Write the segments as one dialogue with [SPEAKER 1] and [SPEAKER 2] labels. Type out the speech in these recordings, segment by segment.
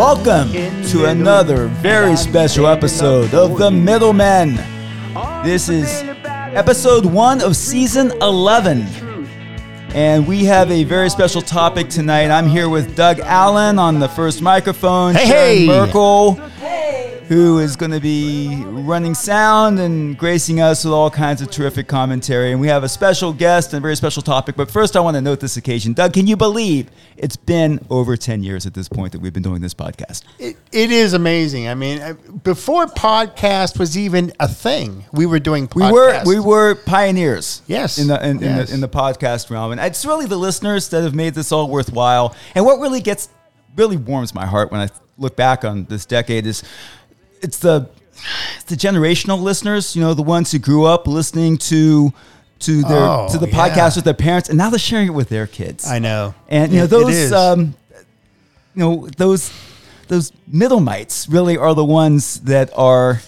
[SPEAKER 1] Welcome to another very special episode of The Middlemen. This is episode one of season 11. And we have a very special topic tonight. I'm here with Doug Allen on the first microphone.
[SPEAKER 2] Hey,
[SPEAKER 1] Sharon
[SPEAKER 2] hey.
[SPEAKER 1] Merkel, who is going to be running sound and gracing us with all kinds of terrific commentary. And we have a special guest and a very special topic. But first, I want to note this occasion. Doug, can you believe it's been over 10 years at this point that we've been doing this podcast?
[SPEAKER 2] It, it is amazing. I mean, before podcast was even a thing, we were doing
[SPEAKER 1] We
[SPEAKER 2] podcasts.
[SPEAKER 1] were we were pioneers.
[SPEAKER 2] Yes.
[SPEAKER 1] In the in, in the in the podcast realm, and it's really the listeners that have made this all worthwhile. And what really gets really warms my heart when I look back on this decade is it's the it's the generational listeners. You know, the ones who grew up listening to to their
[SPEAKER 2] Oh,
[SPEAKER 1] to the
[SPEAKER 2] yeah.
[SPEAKER 1] podcast with their parents, and now they're sharing it with their kids.
[SPEAKER 2] I know.
[SPEAKER 1] And you know
[SPEAKER 2] It- it
[SPEAKER 1] those, um, you know those those middlemites really are the ones that are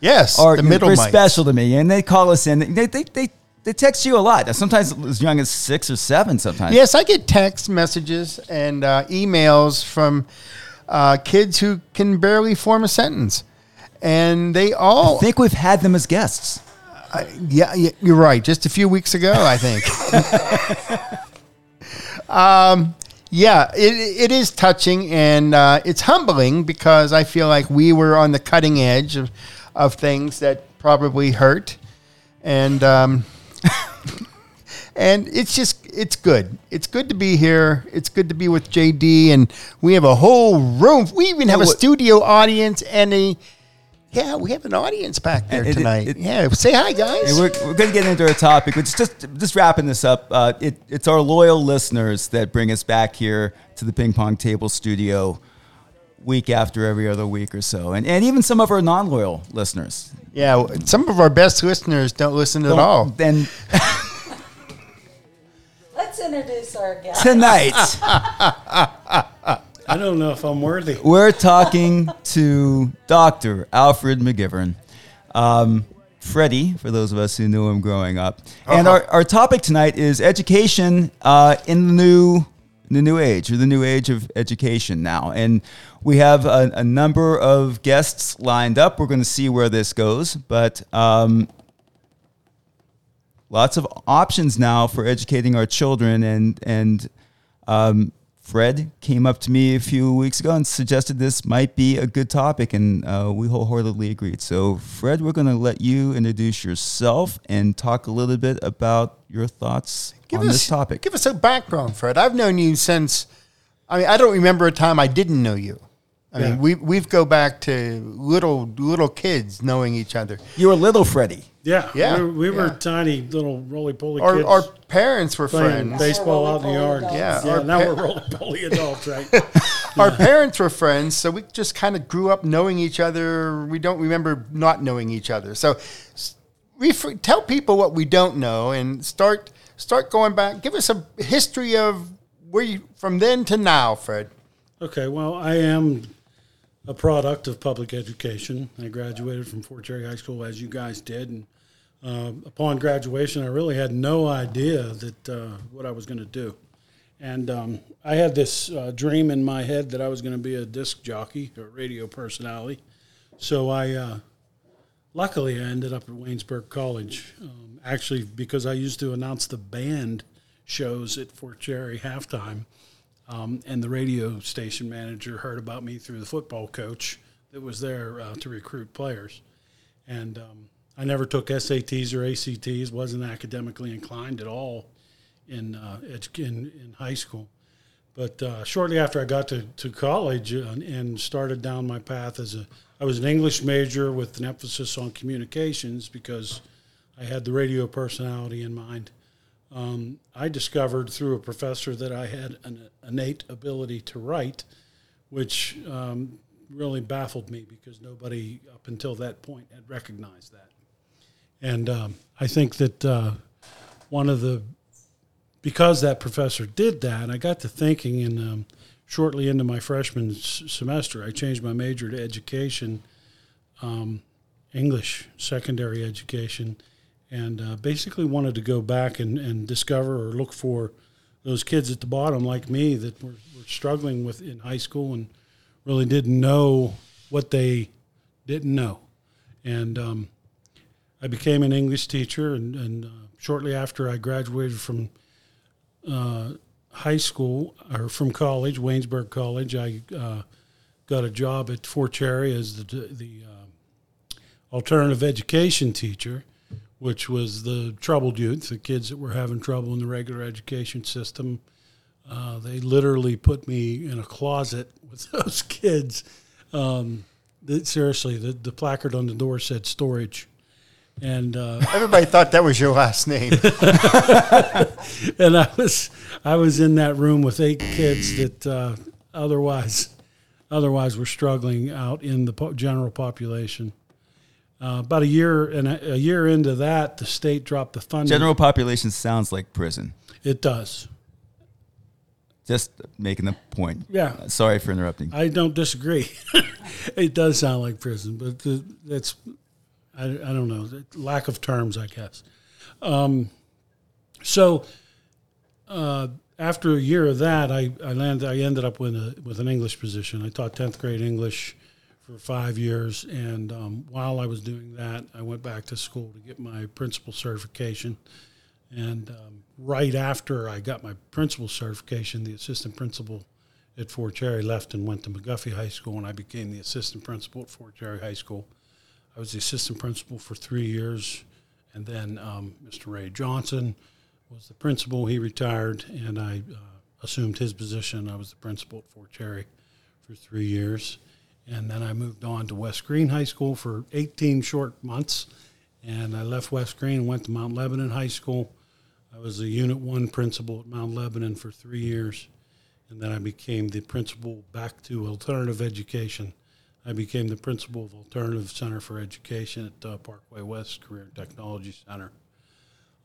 [SPEAKER 2] yes,
[SPEAKER 1] are
[SPEAKER 2] the middle
[SPEAKER 1] special to me, and they call us in. They they they, they text you a lot. Sometimes as young as six or seven. Sometimes.
[SPEAKER 2] Yes, I get text messages and uh, emails from uh, kids who can barely form a sentence, and they all
[SPEAKER 1] I think we've had them as guests.
[SPEAKER 2] I- yeah, yeah, you're right. Just a few weeks ago, I think. um, yeah, it, it is touching and uh, it's humbling because I feel like we were on the cutting edge of, of things that probably hurt, and um, and it's just it's good. It's good to be here. It's good to be with JD, and we have a whole room. We even have a studio audience and a. Yeah, we have an audience back there
[SPEAKER 1] it-
[SPEAKER 2] tonight.
[SPEAKER 1] it-
[SPEAKER 2] yeah, say hi, guys.
[SPEAKER 1] We're, we're going to get into our topic, but just just wrapping this up. Uh, it, it's our loyal listeners that bring us back here to the ping pong table studio week after every other week or so, and and even some of our non loyal listeners.
[SPEAKER 2] Yeah, some of our best listeners don't listen at all.
[SPEAKER 1] Then
[SPEAKER 3] Let's introduce our guest.
[SPEAKER 1] tonight.
[SPEAKER 4] I don't know if I'm worthy.
[SPEAKER 1] We're talking to Dr. Alfred McGivern. Um, Freddie, for those of us who knew him growing up. And our, our topic tonight is education uh, in the new the new age, or the new age of education now. And we have a, a number of guests lined up. We're going to see where this goes. But um, lots of options now for educating our children and and um, Fred came up to me a few weeks ago and suggested this might be a good topic, and uh, we wholeheartedly agreed. So, Fred, we're going to let you introduce yourself and talk a little bit about your thoughts on
[SPEAKER 2] us
[SPEAKER 1] this topic.
[SPEAKER 2] Give us a background, Fred. I've known you since. I mean, I don't remember a time I didn't know you. I
[SPEAKER 4] Yeah.
[SPEAKER 2] mean, we we've go back to little little kids knowing each other.
[SPEAKER 1] you were little Freddie.
[SPEAKER 4] Yeah,
[SPEAKER 2] Yeah,
[SPEAKER 4] we were, we were
[SPEAKER 2] yeah.
[SPEAKER 4] tiny little roly poly
[SPEAKER 2] Our,
[SPEAKER 4] kids
[SPEAKER 2] our parents were
[SPEAKER 4] playing
[SPEAKER 2] friends.
[SPEAKER 4] baseball out in the
[SPEAKER 3] Roly-poly
[SPEAKER 4] yard.
[SPEAKER 3] adults.
[SPEAKER 2] Yeah,
[SPEAKER 4] yeah. Now
[SPEAKER 2] pa-
[SPEAKER 4] we're roly poly adults, right?
[SPEAKER 2] Our parents were friends, so we just kind of grew up knowing each other. We don't remember not knowing each other. So, s- ref- tell people what we don't know and start start going back. Give us a history of where you from then to now, Fred.
[SPEAKER 4] okay, well, I am a product of public education. I graduated from Fort Cherry High School, as you guys did, and uh, upon graduation, I really had no idea that uh, what I was going to do. And um, I had this uh, dream in my head that I was going to be a disc jockey or radio personality. So I, uh, luckily, I ended up at Waynesburg College. Um, actually, because I used to announce the band shows at Fort Cherry halftime, um, and the radio station manager heard about me through the football coach that was there uh, to recruit players. And um, I never took SATs or ACTs. wasn't academically inclined at all in uh, in, in high school. But uh, shortly after I got to, to college uh, and started down my path as a, I was an English major with an emphasis on communications because I had the radio personality in mind. Um, I discovered through a professor that I had an innate ability to write, which um, really baffled me because nobody up until that point had recognized that. And um, I think that uh, one of the because that professor did that, I got to thinking, and um, shortly into my freshman s- semester, I changed my major to education, um, English, secondary education, and uh, basically wanted to go back and, and discover or look for those kids at the bottom like me that were, were struggling with in high school and really didn't know what they didn't know. And um, I became an English teacher, and, and uh, shortly after I graduated from uh, high school or from college, Waynesburg College, I uh, got a job at Fort Cherry as the the uh, alternative education teacher, which was the troubled youth, the kids that were having trouble in the regular education system. Uh, they literally put me in a closet with those kids. Um, the, seriously, the, the placard on the door said storage. And uh,
[SPEAKER 2] Everybody thought that was your last name.
[SPEAKER 4] and I was I was in that room with eight kids that uh, otherwise otherwise were struggling out in the po- general population. Uh, about a year and a, a year into that, the state dropped the funding.
[SPEAKER 1] General population sounds like prison.
[SPEAKER 4] it does.
[SPEAKER 1] Just making the point.
[SPEAKER 4] Yeah.
[SPEAKER 1] Uh, Sorry for interrupting.
[SPEAKER 4] I don't disagree. it does sound like prison, but the, that's I, I don't know lack of terms, I guess. Um, so uh, after a year of that, I I landed I ended up with a with an English position. I taught tenth grade English for five years, and um, while I was doing that, I went back to school to get my principal certification. And um, right after I got my principal certification, the assistant principal at Fort Cherry left and went to McGuffey High School, and I became the assistant principal at Fort Cherry High School. I was the assistant principal for three years, and then um, Mr. Ray Johnson was the principal. He retired, and I uh, assumed his position. I was the principal at Fort Cherry for three years, and then I moved on to West Greene High School for 18 short months, and I left West Greene and went to Mount Lebanon High School. I was a Unit One principal at Mount Lebanon for three years, and then I became the principal back to alternative education. I became the principal of Alternative Center for Education at uh, Parkway West Career and Technology Center.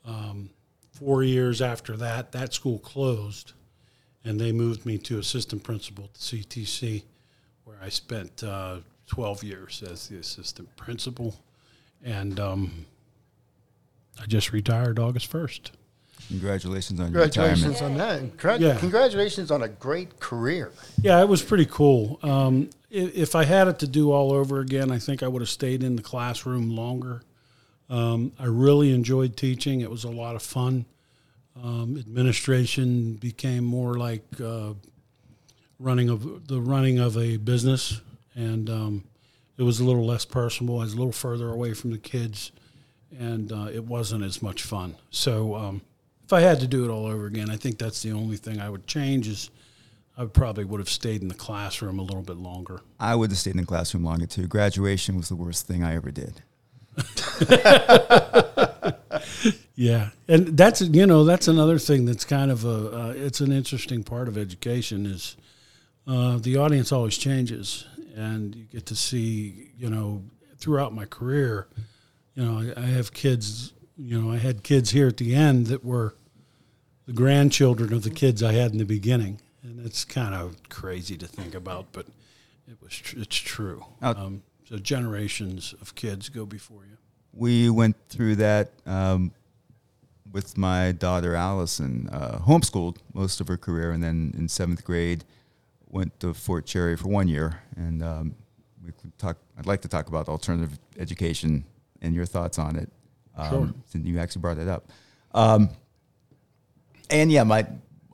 [SPEAKER 4] Um, four years after that, that school closed, and they moved me to assistant principal at the CTC, where I spent uh, 12 years as the assistant principal, and um, I just retired August 1st.
[SPEAKER 1] Congratulations on your retirement.
[SPEAKER 2] Congratulations on that. Congrat-
[SPEAKER 4] Yeah.
[SPEAKER 2] Congratulations on a great career.
[SPEAKER 4] Yeah, it was pretty cool. Um, if I had it to do all over again, I think I would have stayed in the classroom longer. Um, I really enjoyed teaching. It was a lot of fun. Um, administration became more like uh, running of the running of a business, and um, it was a little less personal. I was a little further away from the kids, and uh, it wasn't as much fun. So, um, if I had to do it all over again, I think that's the only thing I would change is I probably would have stayed in the classroom a little bit longer.
[SPEAKER 1] I would have stayed in the classroom longer too. Graduation was the worst thing I ever did.
[SPEAKER 4] Yeah, and that's you know that's another thing that's kind of a uh, it's an interesting part of education is uh, the audience always changes, and you get to see you know throughout my career, you know I, I have kids, you know I had kids here at the end that were the grandchildren of the kids I had in the beginning, and it's kind of crazy to think about, but it was tr- it's true. Um, so generations of kids go before you.
[SPEAKER 1] We went through that um, with my daughter Allison, uh, homeschooled most of her career, and then in seventh grade went to Fort Cherry for one year. And um, we could talk. I'd like to talk about alternative education and your thoughts on it. Um,
[SPEAKER 4] Sure.
[SPEAKER 1] Since you actually brought that up. Um, and yeah, my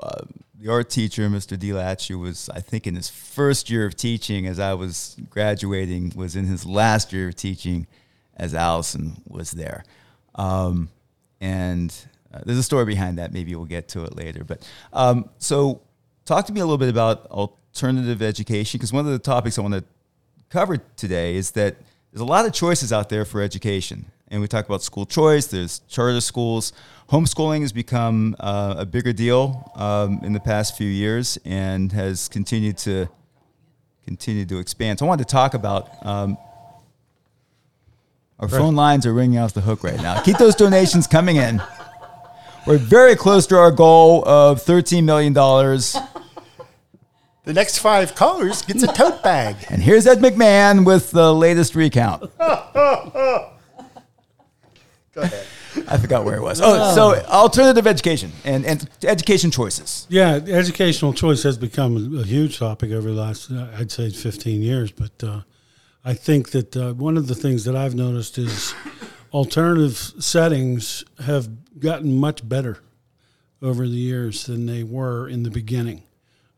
[SPEAKER 1] uh, the art teacher, Mr. Delatch, who was I think in his first year of teaching as I was graduating, was in his last year of teaching as Allison was there. Um, and uh, there's a story behind that. Maybe we'll get to it later. But um, so, talk to me a little bit about alternative education because one of the topics I want to cover today is that there's a lot of choices out there for education. And we talk about school choice, there's charter schools. Homeschooling has become uh, a bigger deal um, in the past few years and has continued to continue to expand. So I wanted to talk about um, our phone lines are ringing off the hook right now. Keep those donations coming in. We're very close to our goal of $13 million.
[SPEAKER 2] The next five callers gets a tote bag.
[SPEAKER 1] And here's Ed McMahon with the latest recount.
[SPEAKER 2] Go ahead.
[SPEAKER 1] I forgot where it was. Oh, so alternative education and, and education choices.
[SPEAKER 4] Yeah, educational choice has become a huge topic over the last, uh, I'd say, 15 years. But uh, I think that uh, one of the things that I've noticed is alternative settings have gotten much better over the years than they were in the beginning.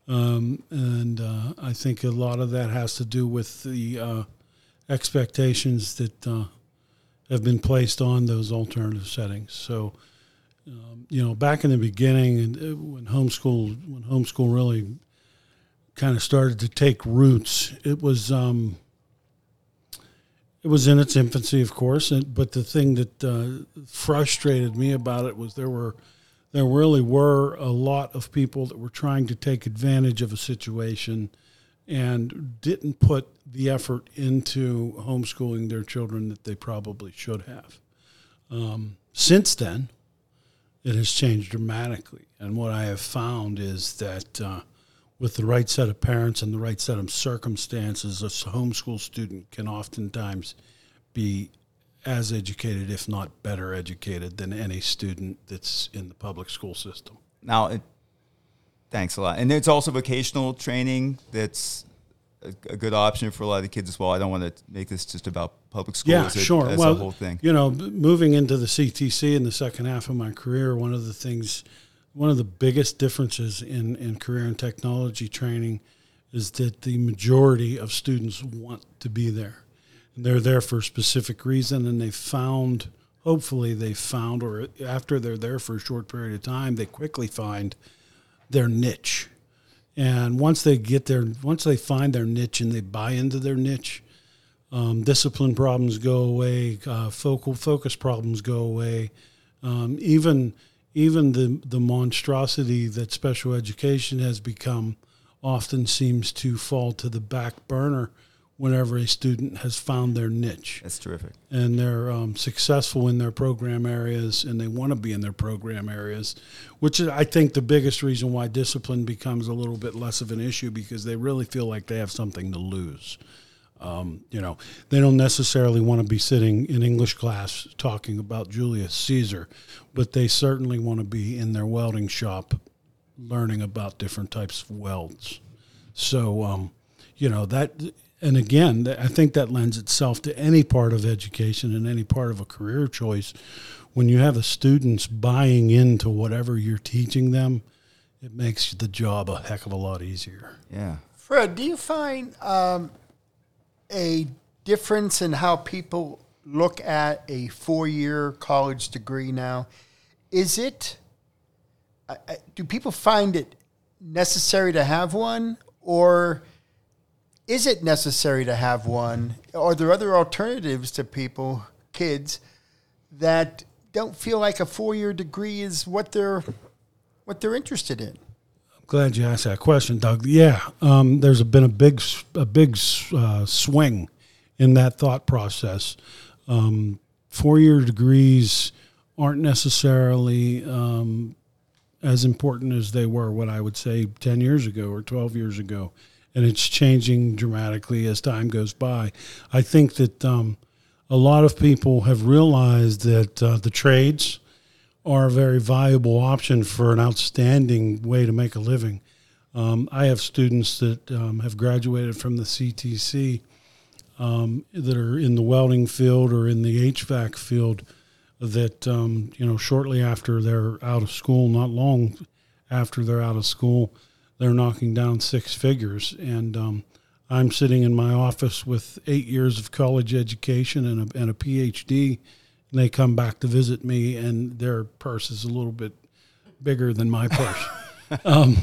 [SPEAKER 4] Um, and uh, I think a lot of that has to do with the uh, expectations that uh, have been placed on those alternative settings. So, um, you know, back in the beginning, uh, when homeschool when homeschool really kind of started to take roots, it was um, it was in its infancy, of course. And, but the thing that uh, frustrated me about it was there were there really were a lot of people that were trying to take advantage of a situation and didn't put the effort into homeschooling their children that they probably should have. Um, since then, it has changed dramatically. And what I have found is that uh, with the right set of parents and the right set of circumstances, a homeschool student can oftentimes be as educated, if not better educated, than any student that's in the public school system.
[SPEAKER 1] Now, it, thanks a lot. And it's also vocational training that's a, a, good option for a lot of the kids as well. I don't want to make this just about public school
[SPEAKER 4] yeah, sure.
[SPEAKER 1] as
[SPEAKER 4] well,
[SPEAKER 1] a whole thing.
[SPEAKER 4] You know, moving into the CTC in the second half of my career, one of the things, one of the biggest differences in, in career and technology training is that the majority of students want to be there. And they're there for a specific reason and they found hopefully they found or after they're there for a short period of time they quickly find their niche. And once they get there once they find their niche and they buy into their niche um, discipline problems go away uh, focal focus problems go away. Um, even even the the monstrosity that special education has become often seems to fall to the back burner whenever a student has found their niche.
[SPEAKER 1] That's terrific.
[SPEAKER 4] And they're um, successful in their program areas and they want to be in their program areas, which is, I think, the biggest reason why discipline becomes a little bit less of an issue because they really feel like they have something to lose. Um, you know, they don't necessarily want to be sitting in English class talking about Julius Caesar, but they certainly want to be in their welding shop learning about different types of welds. So, um, you know, that and again, I think that lends itself to any part of education and any part of a career choice. When you have the students buying into whatever you're teaching them, it makes the job a heck of a lot easier.
[SPEAKER 1] Yeah.
[SPEAKER 2] Fred, do you find um, a difference in how people look at a four year college degree now? Is it, do people find it necessary to have one? Or is it necessary to have one? Are there other alternatives to people, kids, that don't feel like a four-year degree is what they're what they're interested in?
[SPEAKER 4] Glad you asked that question, Doug. Yeah, um, there's been a big a big uh, swing in that thought process. Um, four-year degrees aren't necessarily um, as important as they were, what I would say, ten years ago or twelve years ago and it's changing dramatically as time goes by. I think that um, a lot of people have realized that uh, the trades are a very viable option for an outstanding way to make a living. Um, I have students that um, have graduated from the CTC um, that are in the welding field or in the HVAC field that, um, you know, shortly after they're out of school, not long after they're out of school, they're knocking down six figures. And um, I'm sitting in my office with eight years of college education and a, and a PhD. And they come back to visit me, and their purse is a little bit bigger than my purse. um,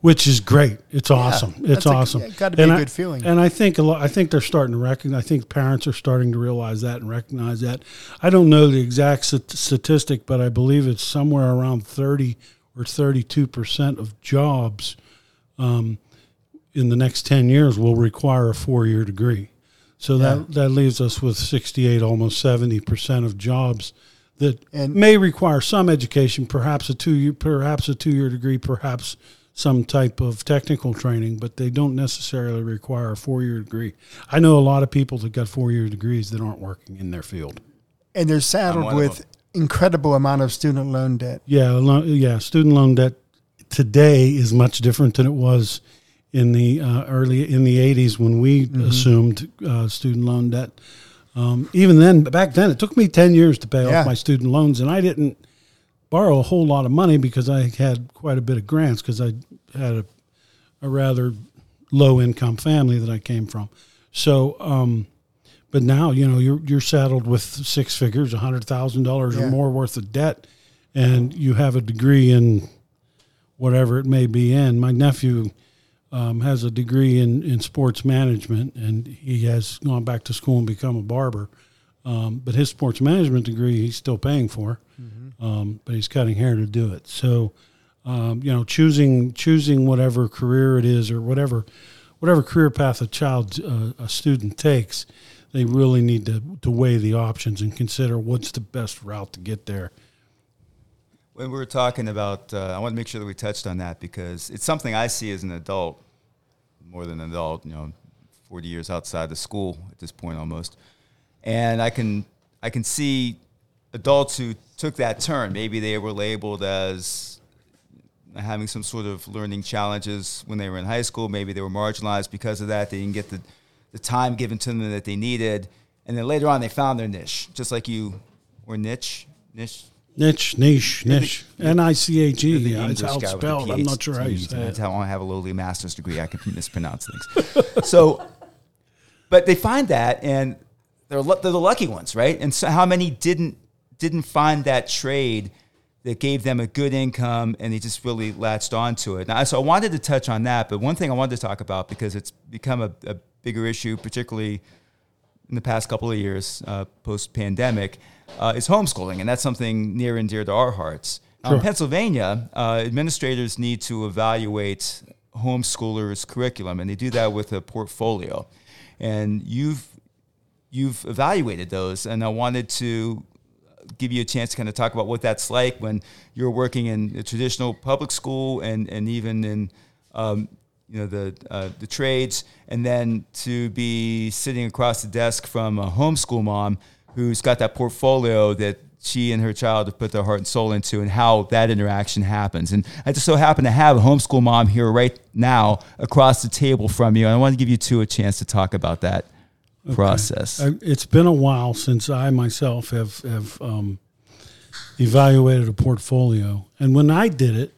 [SPEAKER 4] which is great. It's awesome. It's awesome.
[SPEAKER 2] It's got to be
[SPEAKER 4] and
[SPEAKER 2] a
[SPEAKER 4] I,
[SPEAKER 2] good feeling.
[SPEAKER 4] And I think a lot. I think they're starting to recognize. I think parents are starting to realize that and recognize that. I don't know the exact statistic, but I believe it's somewhere around thirty or thirty-two percent of jobs um, in the next 10 years will require a four year degree. So yeah. that, that leaves us with 68, almost 70% of jobs that and may require some education, perhaps a two year, perhaps a two year degree, perhaps some type of technical training, but they don't necessarily require a four year degree. I know a lot of people that got four year degrees that aren't working in their field.
[SPEAKER 2] And they're saddled with incredible amount of student loan debt.
[SPEAKER 4] Yeah, lo- yeah. Student loan debt today is much different than it was in the uh, early in the '80s when we assumed uh, student loan debt. Um, even then, back then, it took me ten years to pay
[SPEAKER 2] Yeah.
[SPEAKER 4] off my student loans, and I didn't borrow a whole lot of money because I had quite a bit of grants because I had a, a rather low income family that I came from. So, um, but now you know you're you're saddled with six figures, a hundred thousand dollars
[SPEAKER 2] Yeah.
[SPEAKER 4] or more worth of debt, and you have a degree in whatever it may be in. My nephew um, has a degree in, in sports management, and he has gone back to school and become a barber. Um, but his sports management degree he's still paying for, um, but he's cutting hair to do it. So, um, you know, choosing choosing whatever career it is or whatever whatever career path a child uh, a student takes, they really need to to weigh the options and consider what's the best route to get there.
[SPEAKER 1] When we were talking about, uh, I want to make sure that we touched on that because it's something I see as an adult, more than an adult, you know, 40 years outside the school at this point almost. And I can, I can see adults who took that turn. Maybe they were labeled as having some sort of learning challenges when they were in high school. Maybe they were marginalized because of that. They didn't get the, the time given to them that they needed. And then later on, they found their niche, just like you, or niche, niche.
[SPEAKER 4] Niche, niche, niche. N I C H E. it's
[SPEAKER 1] English
[SPEAKER 4] how it's
[SPEAKER 1] guy with a
[SPEAKER 4] spelled. I'm not sure how you say
[SPEAKER 1] That's how I have a lowly master's degree. I can mispronounce things. so, but they find that, and they're they're the lucky ones, right? And so, how many didn't didn't find that trade that gave them a good income, and they just really latched onto it? Now, so I wanted to touch on that, but one thing I wanted to talk about because it's become a, a bigger issue, particularly in the past couple of years, uh, post pandemic, uh, is homeschooling, and that's something near and dear to our hearts. Um, Pennsylvania, uh, administrators need to evaluate homeschoolers' curriculum, and they do that with a portfolio. And you've you've evaluated those, and I wanted to give you a chance to kind of talk about what that's like when you're working in a traditional public school and and even in um, you know the uh, the trades, and then to be sitting across the desk from a homeschool mom who's got that portfolio that she and her child have put their heart and soul into, and how that interaction happens. And I just so happen to have a homeschool mom here right now across the table from you, and I want to give you two a chance to talk about that process.
[SPEAKER 4] I- It's been a while since I myself have have um, evaluated a portfolio, and when I did it,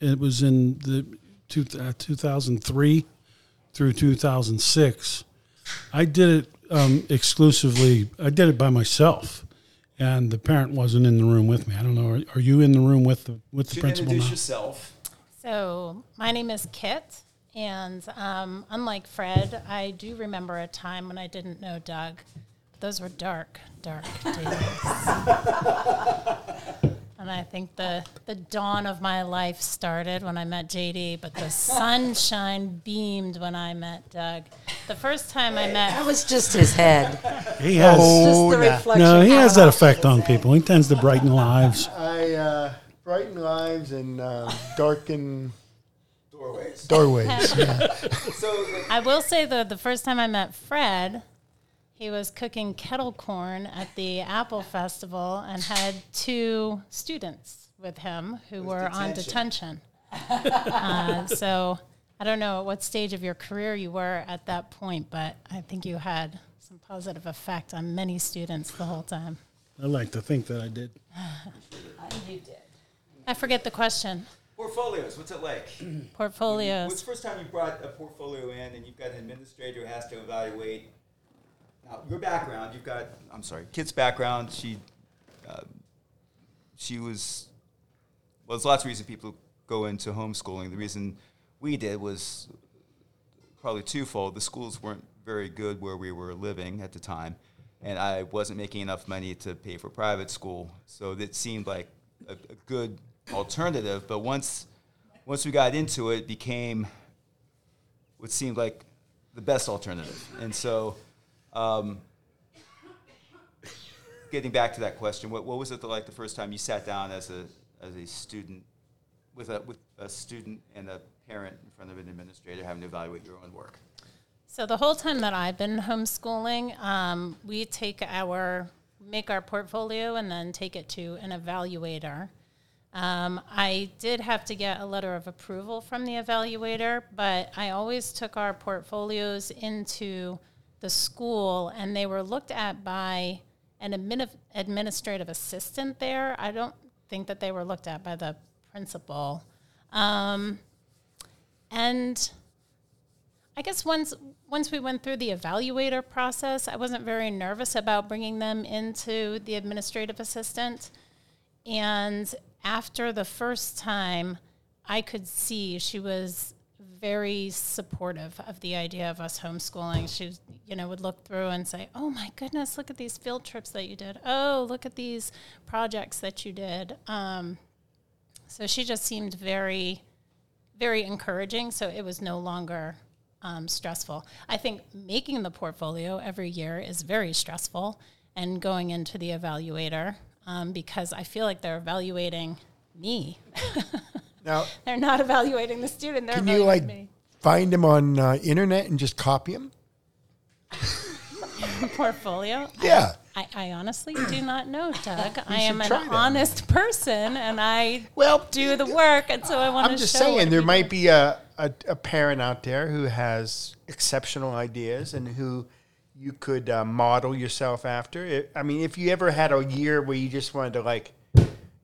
[SPEAKER 4] it was in the two, uh, 2003 through 2006. I did it um, exclusively. I did it by myself, and the parent wasn't in the room with me. I don't know. Are, are you in the room with the with the principal now?
[SPEAKER 1] yourself.
[SPEAKER 3] So, my name is Kit, and um, unlike Fred, I do remember a time when I didn't know Doug. Those were dark, dark days. and I think the, the dawn of my life started when I met JD, but the sunshine beamed when I met Doug. The first time I met
[SPEAKER 5] That was just his head.
[SPEAKER 4] He has.
[SPEAKER 2] Oh,
[SPEAKER 5] just the
[SPEAKER 2] nah.
[SPEAKER 5] reflection.
[SPEAKER 4] no, he has that effect on people. He tends to brighten lives.
[SPEAKER 2] I uh, brighten lives and uh, darken
[SPEAKER 1] Doorways.
[SPEAKER 2] doorways. Yeah.
[SPEAKER 1] So
[SPEAKER 3] I will say though, the first time I met Fred, he was cooking kettle corn at the Apple Festival and had two students with him who were on detention. uh, so I don't know at what stage of your career you were at that point, but I think you had some positive effect on many students the whole time.
[SPEAKER 4] I like to think that I did.
[SPEAKER 3] You did. I forget the question.
[SPEAKER 1] portfolios, what's it like?
[SPEAKER 3] Portfolios.
[SPEAKER 1] What's the first time you brought a portfolio in and you've got an administrator who has to evaluate now, your background? You've got, I'm sorry, Kit's background. She, uh, she was, well, there's lots of reasons people go into homeschooling. The reason we did was probably twofold. The schools weren't very good where we were living at the time, and I wasn't making enough money to pay for private school. So it seemed like a, a good alternative. But once once we got into it, it became what seemed like the best alternative. And so, um, getting back to that question, what, what was it like the first time you sat down as a as a student with a with a student and a parent in front of an administrator having to evaluate your own work?
[SPEAKER 3] So the whole time that I've been homeschooling, um, we take our make our portfolio and then take it to an evaluator. Um, I did have to get a letter of approval from the evaluator, but I always took our portfolios into the school and they were looked at by an admin- administrative assistant there. I don't think that they were looked at by the principal. Um, and I guess once once we went through the evaluator process, I wasn't very nervous about bringing them into the administrative assistant. And after the first time, I could see she was very supportive of the idea of us homeschooling. She, you know, would look through and say, "Oh my goodness, look at these field trips that you did. Oh, look at these projects that you did." Um, so she just seemed very, very encouraging. So it was no longer um, stressful. I think making the portfolio every year is very stressful, and going into the evaluator um, because I feel like they're evaluating me.
[SPEAKER 2] Now,
[SPEAKER 3] they're not evaluating the student. They're
[SPEAKER 2] can you like
[SPEAKER 3] me.
[SPEAKER 2] find them on uh, internet and just copy them?
[SPEAKER 3] portfolio?
[SPEAKER 2] Yeah.
[SPEAKER 3] I, I honestly do not know, Doug. I am an
[SPEAKER 2] that.
[SPEAKER 3] honest person, and I
[SPEAKER 2] Well,
[SPEAKER 3] do the work, and so I want to.
[SPEAKER 2] I'm just
[SPEAKER 3] show
[SPEAKER 2] saying there might be a, a, a parent out there who has exceptional ideas and who you could uh, model yourself after. It, I mean, if you ever had a year where you just wanted to like,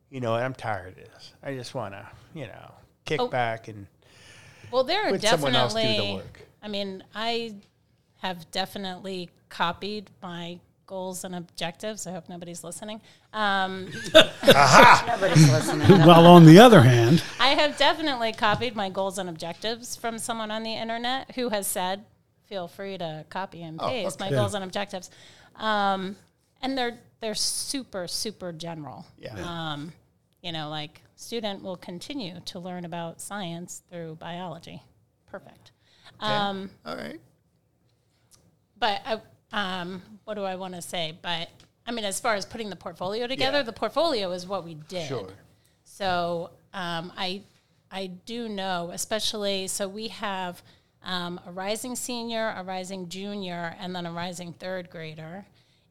[SPEAKER 2] you know, I'm tired of this. I just want to, you know, kick
[SPEAKER 3] Oh.
[SPEAKER 2] back and
[SPEAKER 3] Well, there are
[SPEAKER 2] let someone else do the
[SPEAKER 3] definitely.
[SPEAKER 2] work.
[SPEAKER 3] I mean, I have definitely copied my goals and objectives. I hope nobody's listening. Um,
[SPEAKER 5] Nobody's listening.
[SPEAKER 4] Well, on the other hand,
[SPEAKER 3] I have definitely copied my goals and objectives from someone on the internet who has said, "Feel free to copy and paste my
[SPEAKER 2] okay.
[SPEAKER 3] goals and objectives," um, and they're they're super super general.
[SPEAKER 2] Yeah.
[SPEAKER 3] Um, you know, like student will continue to learn about science through biology. Perfect. Um,
[SPEAKER 2] all right.
[SPEAKER 3] but I, um, what do I want to say? But I mean, as far as putting the portfolio together,
[SPEAKER 2] Yeah.
[SPEAKER 3] the portfolio is what we did.
[SPEAKER 2] Sure.
[SPEAKER 3] So um, I, I do know, especially so we have um, a rising senior, a rising junior, and then a rising third grader.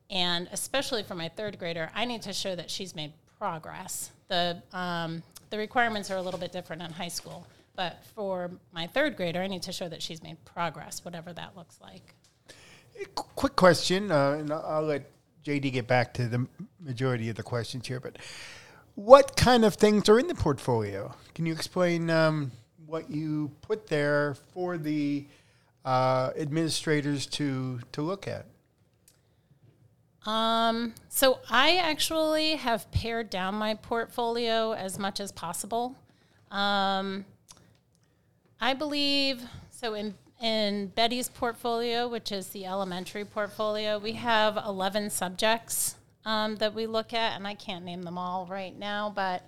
[SPEAKER 3] And especially for my third grader, I need to show that she's made progress. The um, the requirements are a little bit different in high school, but for my third grader, I need to show that she's made progress, whatever that looks like.
[SPEAKER 2] Quick question, uh, and I'll I'll let JD get back to the majority of the questions here. But what kind of things are in the portfolio? Can you explain um, what you put there for the uh, administrators to to look at?
[SPEAKER 3] Um, so I actually have pared down my portfolio as much as possible. Um, I believe so in in Betty's portfolio, which is the elementary portfolio, we have 11 subjects um, that we look at, and I can't name them all right now, but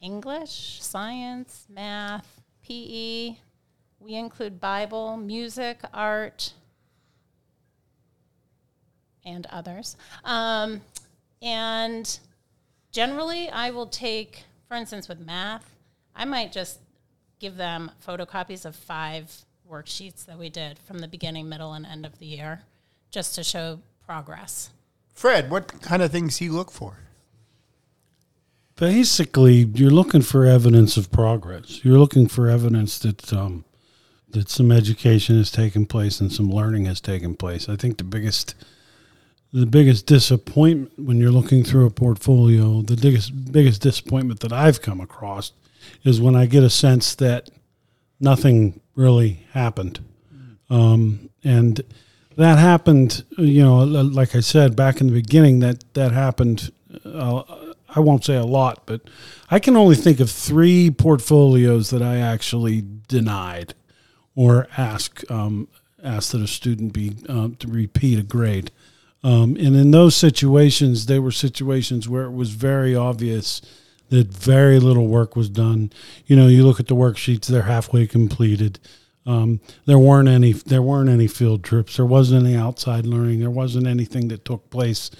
[SPEAKER 3] English, science, math, PE. We include Bible, music, art, and others. Um, and generally, I will take, for instance, with math, I might just give them photocopies of five worksheets that we did from the beginning, middle, and end of the year, just to show progress.
[SPEAKER 2] Fred, what kind of things do you look for?
[SPEAKER 4] basically, you're looking for evidence of progress. You're looking for evidence that um, that some education has taken place and some learning has taken place. I think the biggest the biggest disappointment when you're looking through a portfolio, the biggest biggest disappointment that I've come across is when I get a sense that nothing really happened. Um, and that happened, you know, like I said back in the beginning, that that happened. Uh, I won't say a lot, but I can only think of three portfolios that I actually denied or ask um, asked that a student be uh, to repeat a grade. Um, and in those situations, they were situations where it was very obvious that very little work was done. You know, you look at the worksheets; they're halfway completed. Um, there weren't any there weren't any field trips. There wasn't any outside learning. There wasn't anything that took place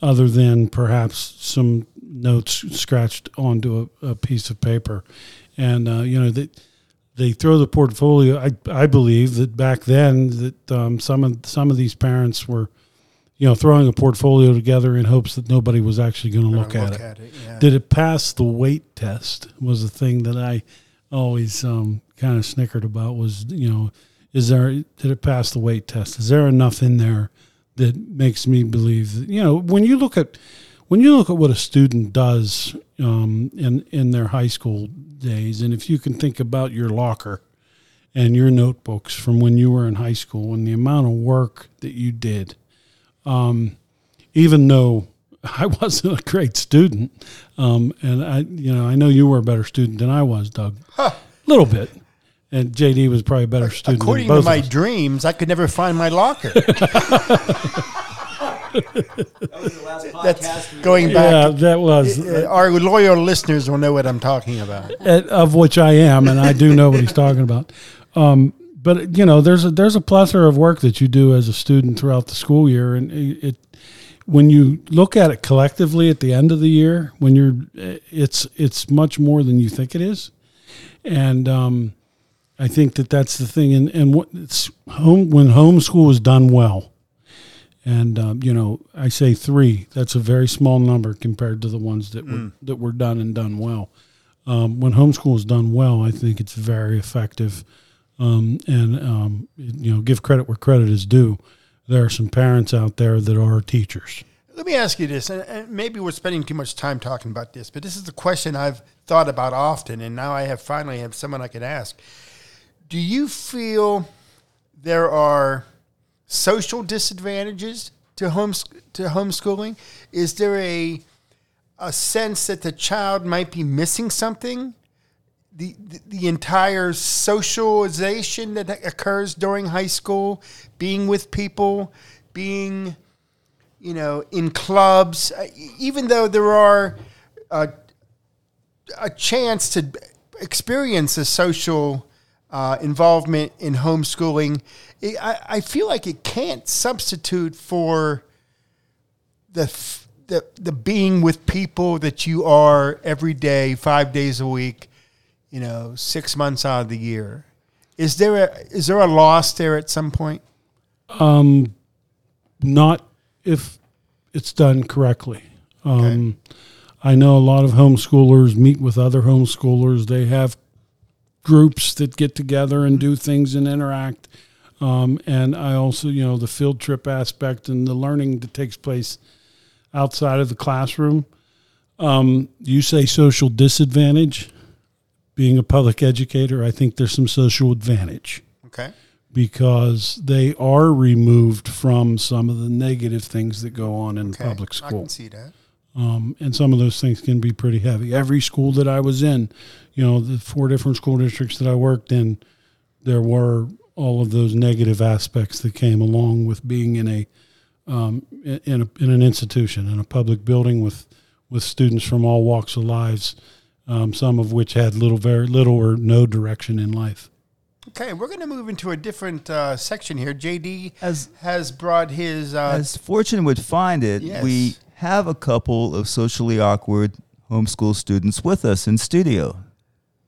[SPEAKER 4] other than perhaps some notes scratched onto a, a piece of paper. And uh, you know they they throw the portfolio. I I believe that back then that um, some of some of these parents were you know, throwing a portfolio together in hopes that nobody was actually going to look,
[SPEAKER 2] Look
[SPEAKER 4] at it.
[SPEAKER 2] at it, yeah.
[SPEAKER 4] Did it pass the weight test? Was the thing that I always um, kind of snickered about. Was you know, is there did it pass the weight test? Is there enough in there that makes me believe that you know when you look at when you look at what a student does um, in in their high school days, and if you can think about your locker and your notebooks from when you were in high school and the amount of work that you did, um, even though I wasn't a great student, um, and I you know I know you were a better student than I was, Doug, a little bit. And JD was probably a better student.
[SPEAKER 2] According
[SPEAKER 4] than
[SPEAKER 2] to
[SPEAKER 4] both
[SPEAKER 2] my
[SPEAKER 4] of us.
[SPEAKER 2] dreams, I could never find my locker. That's going back.
[SPEAKER 4] yeah,
[SPEAKER 2] back.
[SPEAKER 4] that was
[SPEAKER 2] Uh, Our loyal listeners will know what I'm talking about.
[SPEAKER 4] uh, of which I am, and I do know what he's talking about. Um, but you know, there's a there's a plethora of work that you do as a student throughout the school year, and it, it when you look at it collectively at the end of the year, when you're, it's it's much more than you think it is, and um, I think that that's the thing. And and what it's home when homeschool is done well, and um, you know, I say three. That's a very small number compared to the ones that were that were done and done well. Um, when homeschool is done well, I think it's very effective. Um, and um, you know, give credit where credit is due. There are some parents out there that are teachers.
[SPEAKER 2] Let me ask you this, and, maybe we're spending too much time talking about this, but this is a question I've thought about often, and now I have finally have someone I can ask. Do you feel there are social disadvantages to homes to homeschooling? Is there a a sense that the child might be missing something? The, the, entire socialization that occurs during high school, being with people, being you know, in clubs, uh, even though there are uh, a chance to experience a social uh, involvement in homeschooling, it, I, I feel like it can't substitute for the, f- the the being with people that you are every day, five days a week, you know, six months out of the year. Is there a is there a loss there at some point?
[SPEAKER 4] Um, Not if it's done correctly. Um, I know a lot of homeschoolers meet with other homeschoolers. They have groups that get together and do things and interact. Um, and I also, you know, the field trip aspect and the learning that takes place outside of the classroom. Um, you say social disadvantage. Being a public educator, I think there's some social advantage
[SPEAKER 2] Okay.
[SPEAKER 4] because they are removed from some of the negative things that go on in
[SPEAKER 2] Okay.
[SPEAKER 4] public
[SPEAKER 2] I
[SPEAKER 4] school.
[SPEAKER 2] can see that.
[SPEAKER 4] Um, and some of those things can be pretty heavy. Every school that I was in, you know, the four different school districts that I worked in, there were all of those negative aspects that came along with being in a um, in in, a, in an institution in a public building with with students from all walks of lives, um, some of which had little, very little or no direction in life.
[SPEAKER 2] Okay, we're going to move into a different uh, section here. JD
[SPEAKER 1] As-
[SPEAKER 2] has brought his. Uh,
[SPEAKER 1] As fortune would find it,
[SPEAKER 2] Yes.
[SPEAKER 1] we have a couple of socially awkward homeschool students with us in studio.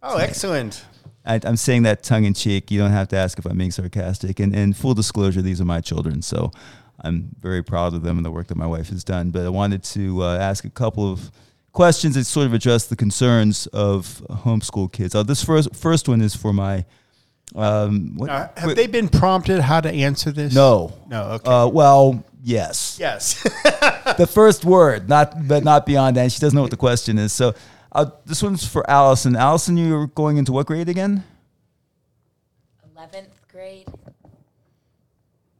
[SPEAKER 2] oh, excellent.
[SPEAKER 1] I, I'm saying that tongue in cheek. You don't have to ask if I'm being sarcastic. And, and full disclosure, these are my children, so I'm very proud of them and the work that my wife has done. But I wanted to uh, ask a couple of questions that sort of address the concerns of homeschool kids. Uh, this first first one is for my. Um, what,
[SPEAKER 2] Uh, have
[SPEAKER 1] wait,
[SPEAKER 2] they been prompted how to answer this?
[SPEAKER 1] No.
[SPEAKER 2] No. Okay.
[SPEAKER 1] Uh, well, yes.
[SPEAKER 2] yes.
[SPEAKER 1] the first word, not but not beyond that. She doesn't know what the question is. So uh, this one's for Allison. Allison, you're going into what grade again?
[SPEAKER 5] 11th grade.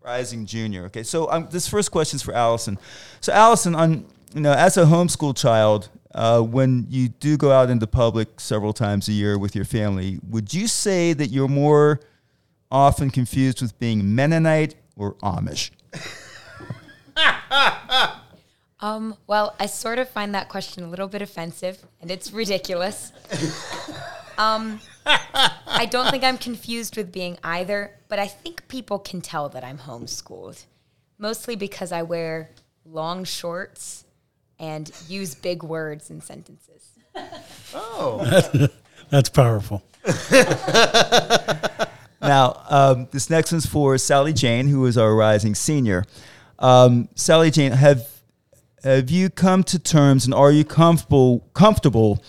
[SPEAKER 1] Rising junior. Okay, so um, this first question is for Allison. So Allison, on you know, as a homeschool child, uh, when you do go out into public several times a year with your family, would you say that you're more often confused with being Mennonite or Amish?
[SPEAKER 5] Um, well, I sort of find that question a little bit offensive, and it's ridiculous. um, I don't think I'm confused with being either, but I think people can tell that I'm homeschooled, mostly because I wear long shorts and use big words in sentences.
[SPEAKER 2] oh.
[SPEAKER 4] That's powerful.
[SPEAKER 1] Now, um, this next one's for Sallee Jane, who is our rising senior. Um, Sallee Jane, have have you come to terms and are you comfortable comfortable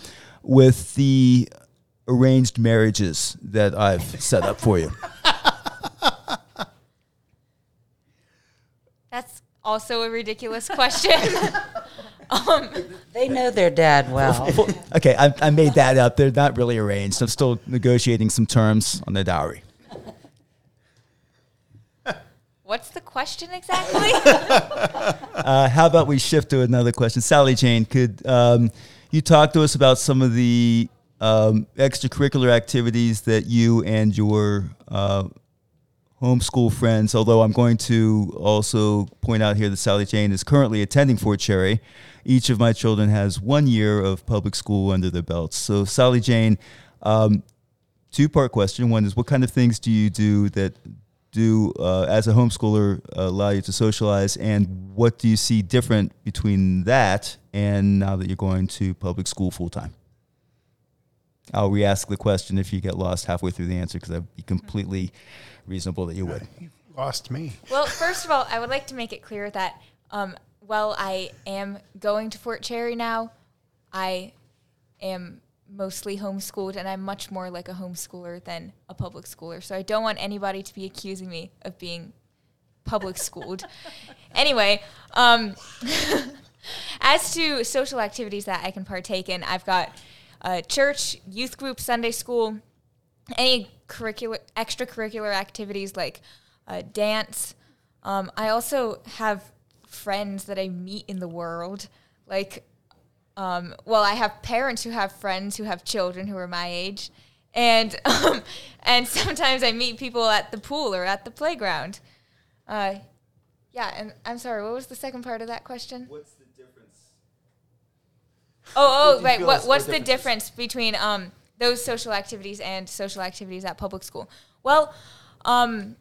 [SPEAKER 1] with the arranged marriages that I've set up for you?
[SPEAKER 5] That's also a ridiculous question.
[SPEAKER 6] They know their dad well.
[SPEAKER 1] Okay, I, I made that up. They're not really arranged. I'm still negotiating some terms on their dowry.
[SPEAKER 5] What's the question exactly?
[SPEAKER 1] Uh, how about we shift to another question? Sallee Jane, could um, you talk to us about some of the um, extracurricular activities that you and your uh, homeschool friends, although I'm going to also point out here that Sallee Jane is currently attending Fort Cherry. Each of my children has one year of public school under their belts. So, Sallee Jane, um, two part question. One is what kind of things do you do that do uh, as a homeschooler uh, allow you to socialize and what do you see different between that and now that you're going to public school full time i'll re-ask the question if you get lost halfway through the answer because I'd be completely reasonable that you would You
[SPEAKER 2] Lost me.
[SPEAKER 5] well, first of all, I would like to make it clear that um, while I am going to Fort Cherry now, I am mostly homeschooled and I'm much more like a homeschooler than a public schooler. So I don't want anybody to be accusing me of being public schooled. anyway, um, as to social activities that I can partake in, I've got uh, church, youth group, Sunday school, any curricular extracurricular activities like uh, dance. Um, I also have friends that I meet in the world, like um, well, I have parents who have friends who have children who are my age, and um, and sometimes I meet people at the pool or at the playground. Uh, yeah, and I'm sorry, what was the second part of that question?
[SPEAKER 1] what's the difference
[SPEAKER 5] Oh, oh, right. What,
[SPEAKER 1] is-
[SPEAKER 5] the difference between um, those social activities and social activities at public school? Well, um,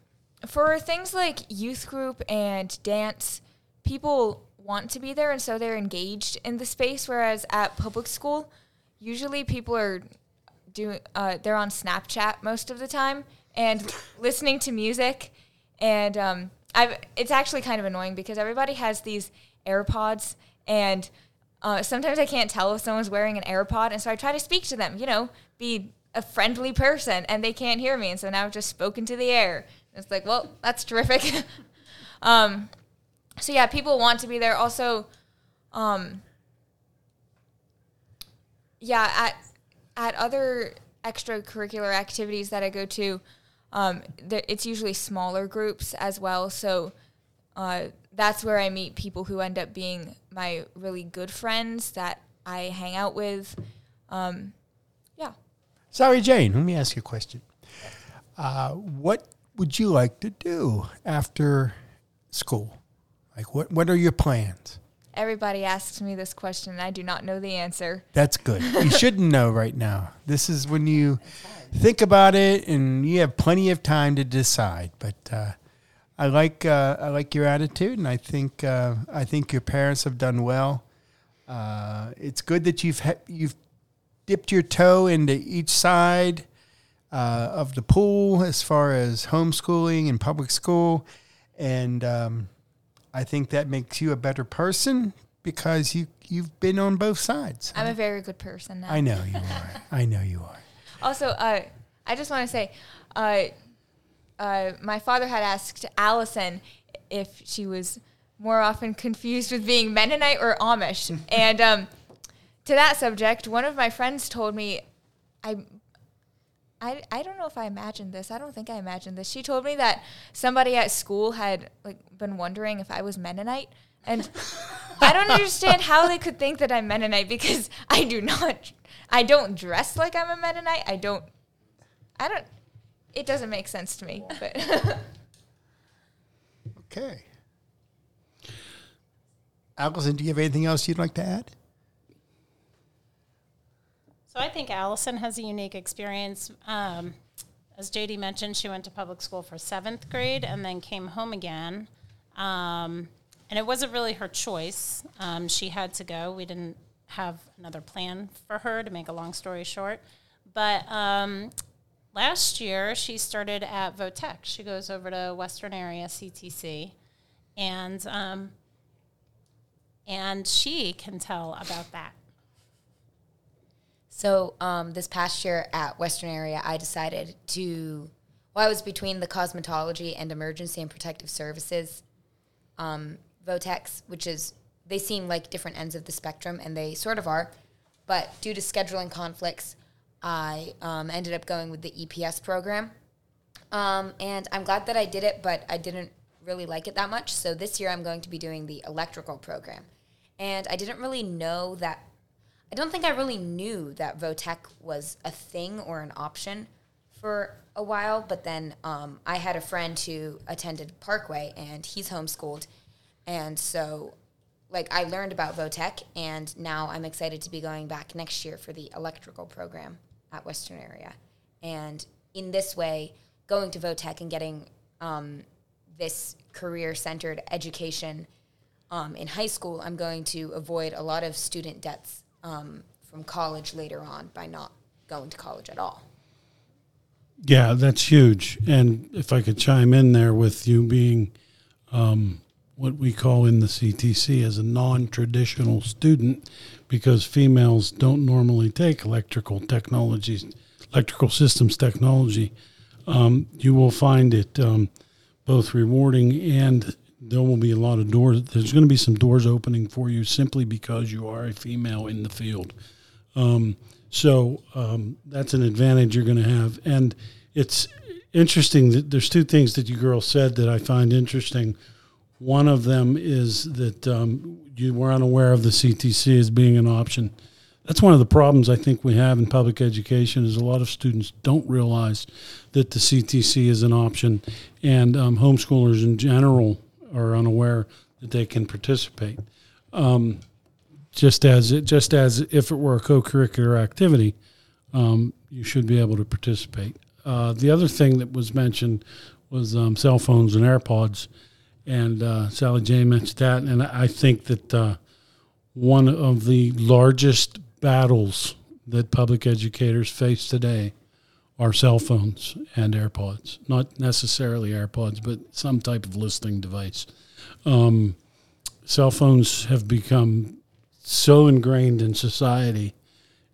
[SPEAKER 5] for things like youth group and dance, people want to be there and so they're engaged in the space. Whereas at public school, usually people are doing uh, they're on Snapchat most of the time and listening to music. And um, I've it's actually kind of annoying because everybody has these AirPods and uh, sometimes I can't tell if someone's wearing an AirPod, and so I try to speak to them, you know, be a friendly person, and they can't hear me, and so now I've just spoken to the air. It's like, well, that's terrific. um, so yeah, people want to be there. Also, um, yeah, at at other extracurricular activities that I go to, um, there, it's usually smaller groups as well. So uh, that's where I meet people who end up being my really good friends that I hang out with. Um, yeah.
[SPEAKER 2] Sorry, Jane. Let me ask you a question. Uh, what would you like to do after school? Like, what what are your plans?
[SPEAKER 5] Everybody asks me this question, and I do not know the answer.
[SPEAKER 2] That's good. You shouldn't know right now. This is when you think about it, and you have plenty of time to decide. But uh, I like uh, I like your attitude, and I think uh, I think your parents have done well. Uh, it's good that you've ha- you've dipped your toe into each side uh, of the pool as far as homeschooling and public school, and um, I think that makes you a better person because you you've been on both sides.
[SPEAKER 5] I'm a very good person now.
[SPEAKER 2] I know you are. I know you are.
[SPEAKER 5] Also, uh, I just want to say, uh, uh, my father had asked Allison if she was more often confused with being Mennonite or Amish, and um, to that subject, one of my friends told me, I. I, I don't know if I imagined this. I don't think I imagined this. She told me that somebody at school had like been wondering if I was Mennonite, and I don't understand how they could think that I'm Mennonite because I do not. I don't dress like I'm a Mennonite. I don't. I don't. It doesn't make sense to me. But
[SPEAKER 2] Okay. Allison, do you have anything else you'd like to add?
[SPEAKER 3] So I think Allison has a unique experience. Um, as JD mentioned, she went to public school for seventh grade and then came home again. Um, and it wasn't really her choice. Um, she had to go. We didn't have another plan for her, to make a long story short. But um, last year, she started at vo-tech. She goes over to Western Area CTC. and um, and she can tell about that.
[SPEAKER 7] So um, this past year at Western Area, I decided to. Well, I was between the cosmetology and emergency and protective services um, vo-techs, which is they seem like different ends of the spectrum, and they sort of are. But due to scheduling conflicts, I um, ended up going with the EPS program. Um, and I'm glad that I did it, but I didn't really like it that much. So this year I'm going to be doing the electrical program. And I didn't really know that, I don't think I really knew that vo-tech was a thing or an option for a while. But then um, I had a friend who attended Parkway and he's homeschooled. And so like I learned about vo-tech and now I'm excited to be going back next year for the electrical program at Western Area. And in this way, going to vo-tech and getting um, this career centered education um, in high school, I'm going to avoid a lot of student debts um, from college later on by not going to college at all.
[SPEAKER 4] Yeah, that's huge. And if I could chime in there with you being um, what we call in the CTC as a non traditional student, because females don't normally take electrical technologies, electrical systems technology, um, you will find it um, both rewarding and there will be a lot of doors. There's going to be some doors opening for you simply because you are a female in the field. Um, so um, that's an advantage you're going to have. And it's interesting that there's two things that you girls said that I find interesting. One of them is that um, you were unaware of the CTC as being an option. That's one of the problems I think we have in public education is a lot of students don't realize that the CTC is an option, and um, homeschoolers in general are unaware that they can participate. Um, just as it, just as if it were a co-curricular activity, um, you should be able to participate. Uh, the other thing that was mentioned was um, cell phones and AirPods, and uh, Sallee Jane mentioned that, and I think that uh, one of the largest battles that public educators face today are cell phones and AirPods. Not necessarily AirPods, but some type of listening device. Um, cell phones have become so ingrained in society,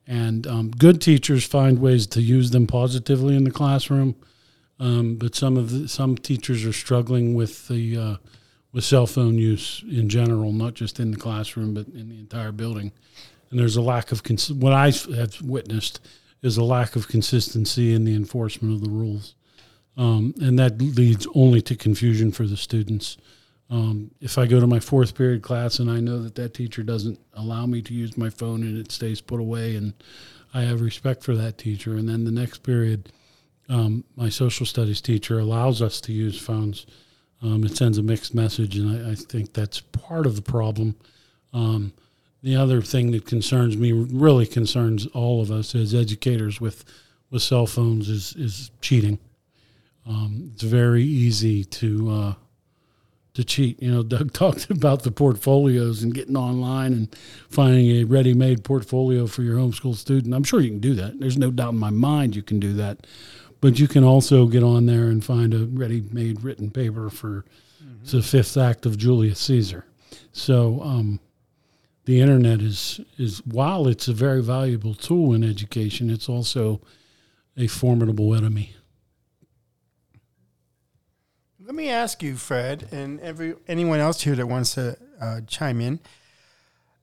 [SPEAKER 4] and um, good teachers find ways to use them positively in the classroom. Um, but some of the, some teachers are struggling with the uh, with cell phone use in general, not just in the classroom, but in the entire building. And there's a lack of cons- what I have witnessed is a lack of consistency in the enforcement of the rules. Um, and that leads only to confusion for the students. Um, if I go to my fourth period class and I know that that teacher doesn't allow me to use my phone and it stays put away, and I have respect for that teacher, and then the next period, um, my social studies teacher allows us to use phones, um, it sends a mixed message, and I, I, think that's part of the problem. The other thing that concerns me, really concerns all of us as educators with, with cell phones, is, is cheating. Um, it's very easy to uh, to cheat. You know, Doug talked about the portfolios and getting online and finding a ready-made portfolio for your homeschool student. I'm sure you can do that. There's no doubt in my mind you can do that. But you can also get on there and find a ready-made written paper for mm-hmm. the fifth act of Julius Caesar. So um, the internet is is while it's a very valuable tool in education, it's also a formidable enemy.
[SPEAKER 2] Let me ask you, Fred, and every anyone else here that wants to uh, chime in.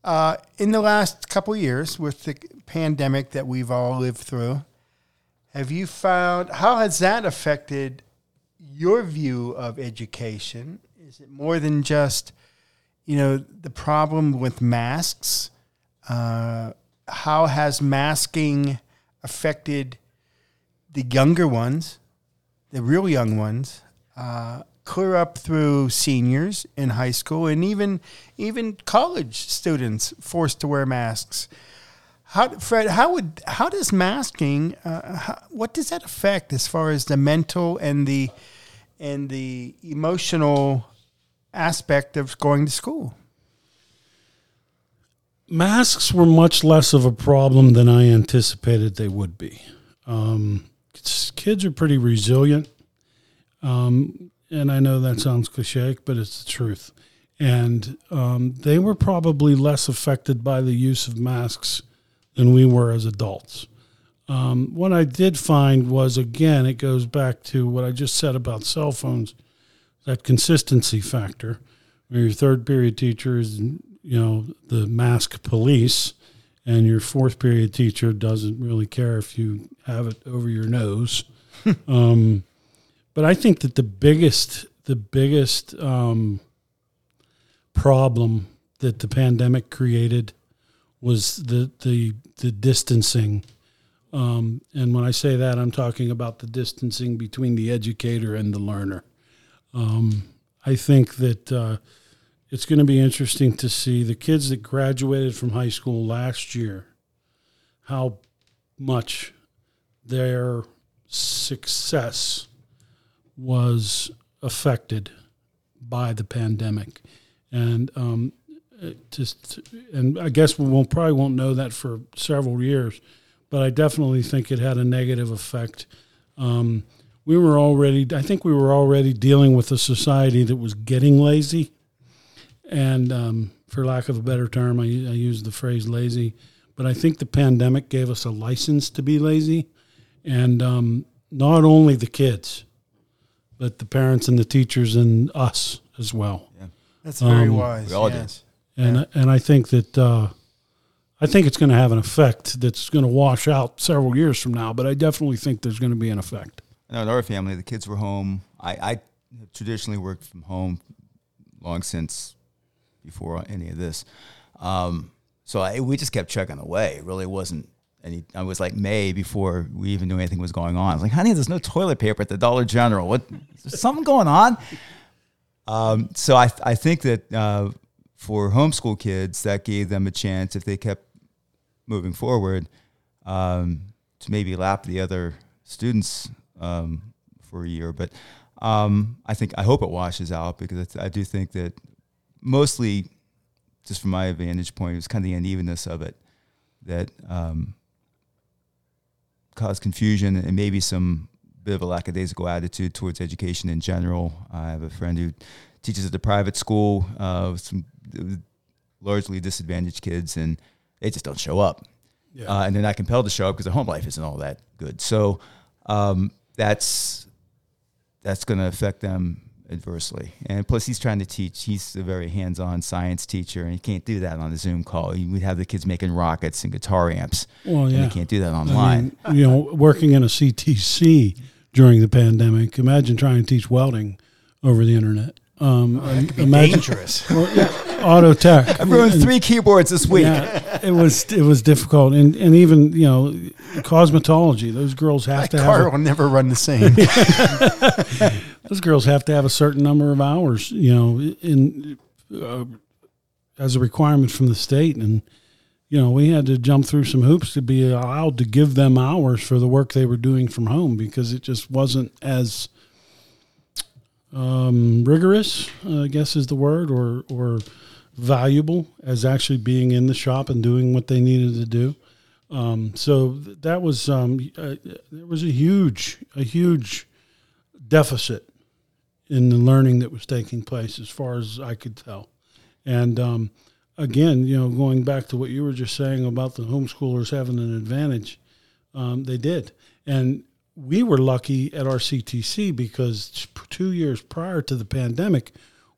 [SPEAKER 2] Uh, in the last couple years, with the pandemic that we've all lived through, have you found how has that affected your view of education? Is it more than just you know, the problem with masks. Uh, how has masking affected the younger ones, the real young ones, uh, clear up through seniors in high school and even even college students forced to wear masks? How, Fred, how would how does masking uh, how, what does that affect as far as the mental and the and the emotional aspect of going to school?
[SPEAKER 4] Masks were much less of a problem than I anticipated they would be. Um, kids are pretty resilient. Um, and I know that sounds cliche, but it's the truth. And um, they were probably less affected by the use of masks than we were as adults. Um, what I did find was, again, it goes back to what I just said about cell phones, that consistency factor. Where your third period teacher is, you know, the mask police, and your fourth period teacher doesn't really care if you have it over your nose. um, but I think that the biggest, the biggest um, problem that the pandemic created was the the the distancing. Um, and when I say that, I'm talking about the distancing between the educator and the learner. Um, I think that uh, it's going to be interesting to see the kids that graduated from high school last year, how much their success was affected by the pandemic, and um, just and I guess we won't probably won't know that for several years, but I definitely think it had a negative effect. Um, we were already, I think we were already dealing with a society that was getting lazy, and um, for lack of a better term, I, I use the phrase lazy. But I think the pandemic gave us a license to be lazy, and um, not only the kids, but the parents and the teachers and us as well.
[SPEAKER 1] Yeah.
[SPEAKER 2] That's very
[SPEAKER 4] Um,
[SPEAKER 2] wise.
[SPEAKER 1] we all did.
[SPEAKER 2] yes.
[SPEAKER 4] And and I think that uh, I think it's going to have an effect that's going to wash out several years from now. But I definitely think there's going to be an effect.
[SPEAKER 1] In our family, the kids were home. I, I traditionally worked from home long since before any of this. Um, so I, we just kept chugging away. It really wasn't any. I was like May before we even knew anything was going on. I was like, honey, there's no toilet paper at the Dollar General. What? Is something going on? Um, so I, I think that uh, for homeschool kids, that gave them a chance if they kept moving forward um, to maybe lap the other students um, for a year. But um, I think I hope it washes out because it's- I do think that mostly, just from my vantage point, it was kind of the unevenness of it that um, caused confusion and maybe some bit of a lackadaisical attitude towards education in general. I have a friend who teaches at a private school uh, with some largely disadvantaged kids, and they just don't show up
[SPEAKER 4] Yeah.
[SPEAKER 1] uh, and they're not compelled to show up because their home life isn't all that good. So um, that's that's going to affect them adversely. And plus, he's trying to teach. He's a very hands-on science teacher, and he can't do that on a Zoom call. We'd have the kids making rockets and guitar amps,
[SPEAKER 4] well,
[SPEAKER 1] and
[SPEAKER 4] yeah.
[SPEAKER 1] they can't do that
[SPEAKER 4] I
[SPEAKER 1] online.
[SPEAKER 4] mean, you know, working in a CTC during the pandemic. Imagine trying to teach welding over the internet. Um, imagine
[SPEAKER 2] Dangerous.
[SPEAKER 4] well, yeah, auto tech.
[SPEAKER 1] I've ruined three keyboards this week.
[SPEAKER 4] Yeah, it was it was difficult, and and even you know, cosmetology. Those girls have
[SPEAKER 2] That
[SPEAKER 4] to
[SPEAKER 2] car
[SPEAKER 4] have
[SPEAKER 2] will never run the same.
[SPEAKER 4] those girls have to have a certain number of hours. You know, in uh, as a requirement from the state, and you know, we had to jump through some hoops to be allowed to give them hours for the work they were doing from home because it just wasn't as um, rigorous, I guess is the word, or or valuable as actually being in the shop and doing what they needed to do. Um, so that was um, uh, there was a huge a huge deficit in the learning that was taking place, as far as I could tell. And um, again, you know, going back to what you were just saying about the homeschoolers having an advantage, um, they did. And we were lucky at our CTC because two years prior to the pandemic,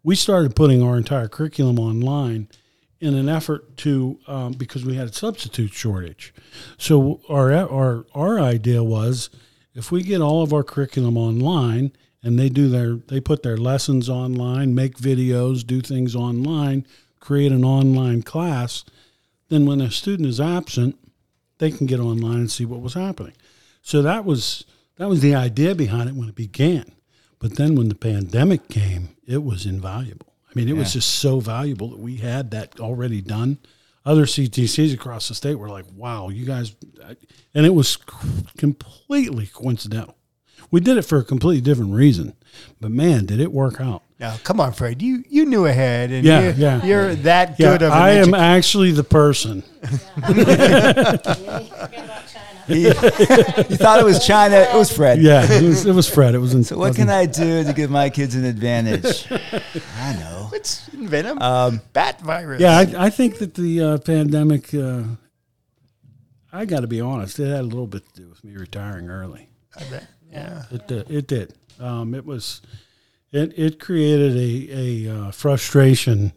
[SPEAKER 4] we started putting our entire curriculum online in an effort to um, because we had a substitute shortage. So our our our idea was if we get all of our curriculum online and they do their they put their lessons online, make videos, do things online, create an online class, then when a student is absent, they can get online and see what was happening. So that was that was the idea behind it when it began. But then when the pandemic came, it was invaluable. I mean, it was just so valuable that we had that already done. Other CTCs across the state were like, "Wow, you guys," and it was completely coincidental. We did it for a completely different reason, but man, did it work out!
[SPEAKER 2] now, come on, Fred. You you knew ahead, and
[SPEAKER 4] Yeah,
[SPEAKER 2] you,
[SPEAKER 4] yeah.
[SPEAKER 2] you're that
[SPEAKER 4] Yeah,
[SPEAKER 2] good of an
[SPEAKER 4] I am
[SPEAKER 2] edu-
[SPEAKER 4] actually the person.
[SPEAKER 3] Forget about China.
[SPEAKER 1] he, he thought it was China. It was Fred.
[SPEAKER 4] Yeah, it was, it was Fred. It was in.
[SPEAKER 1] So what can I do to give my kids an advantage? I know.
[SPEAKER 2] It's venom.
[SPEAKER 1] Um,
[SPEAKER 2] bat virus.
[SPEAKER 4] Yeah, I, I think that the uh, pandemic. Uh, I got to be honest, it had a little bit to do with me retiring early.
[SPEAKER 2] I bet. Yeah.
[SPEAKER 4] It did. It did. Um, it was. It it created a a uh, frustration.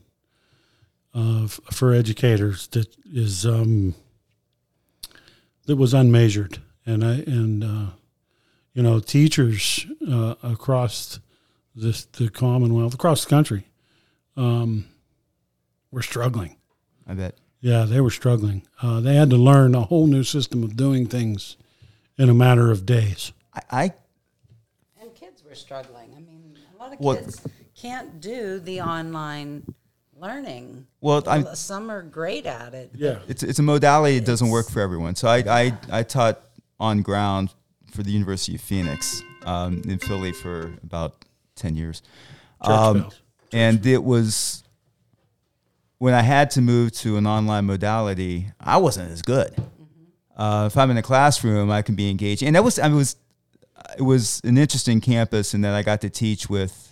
[SPEAKER 4] Of, for educators that is um, that was unmeasured, and I and uh, you know teachers uh, across this the Commonwealth, across the country, um, were struggling.
[SPEAKER 1] I bet.
[SPEAKER 4] Yeah, they were struggling. Uh, they had to learn a whole new system of doing things in a matter of days.
[SPEAKER 1] I, I
[SPEAKER 6] And kids were struggling. I mean, a lot of
[SPEAKER 1] Well-
[SPEAKER 6] kids can't do the online learning.
[SPEAKER 1] well, I'm
[SPEAKER 6] Some are great at it.
[SPEAKER 4] Yeah,
[SPEAKER 1] it's it's a modality that doesn't work for everyone. So I I, I taught on ground for the University of Phoenix um, in Philly for about ten years, um, and it was when I had to move to an online modality, I wasn't as good. Uh, if I'm in a classroom, I can be engaged, and that was I mean, it was it was an interesting campus in that I got to teach with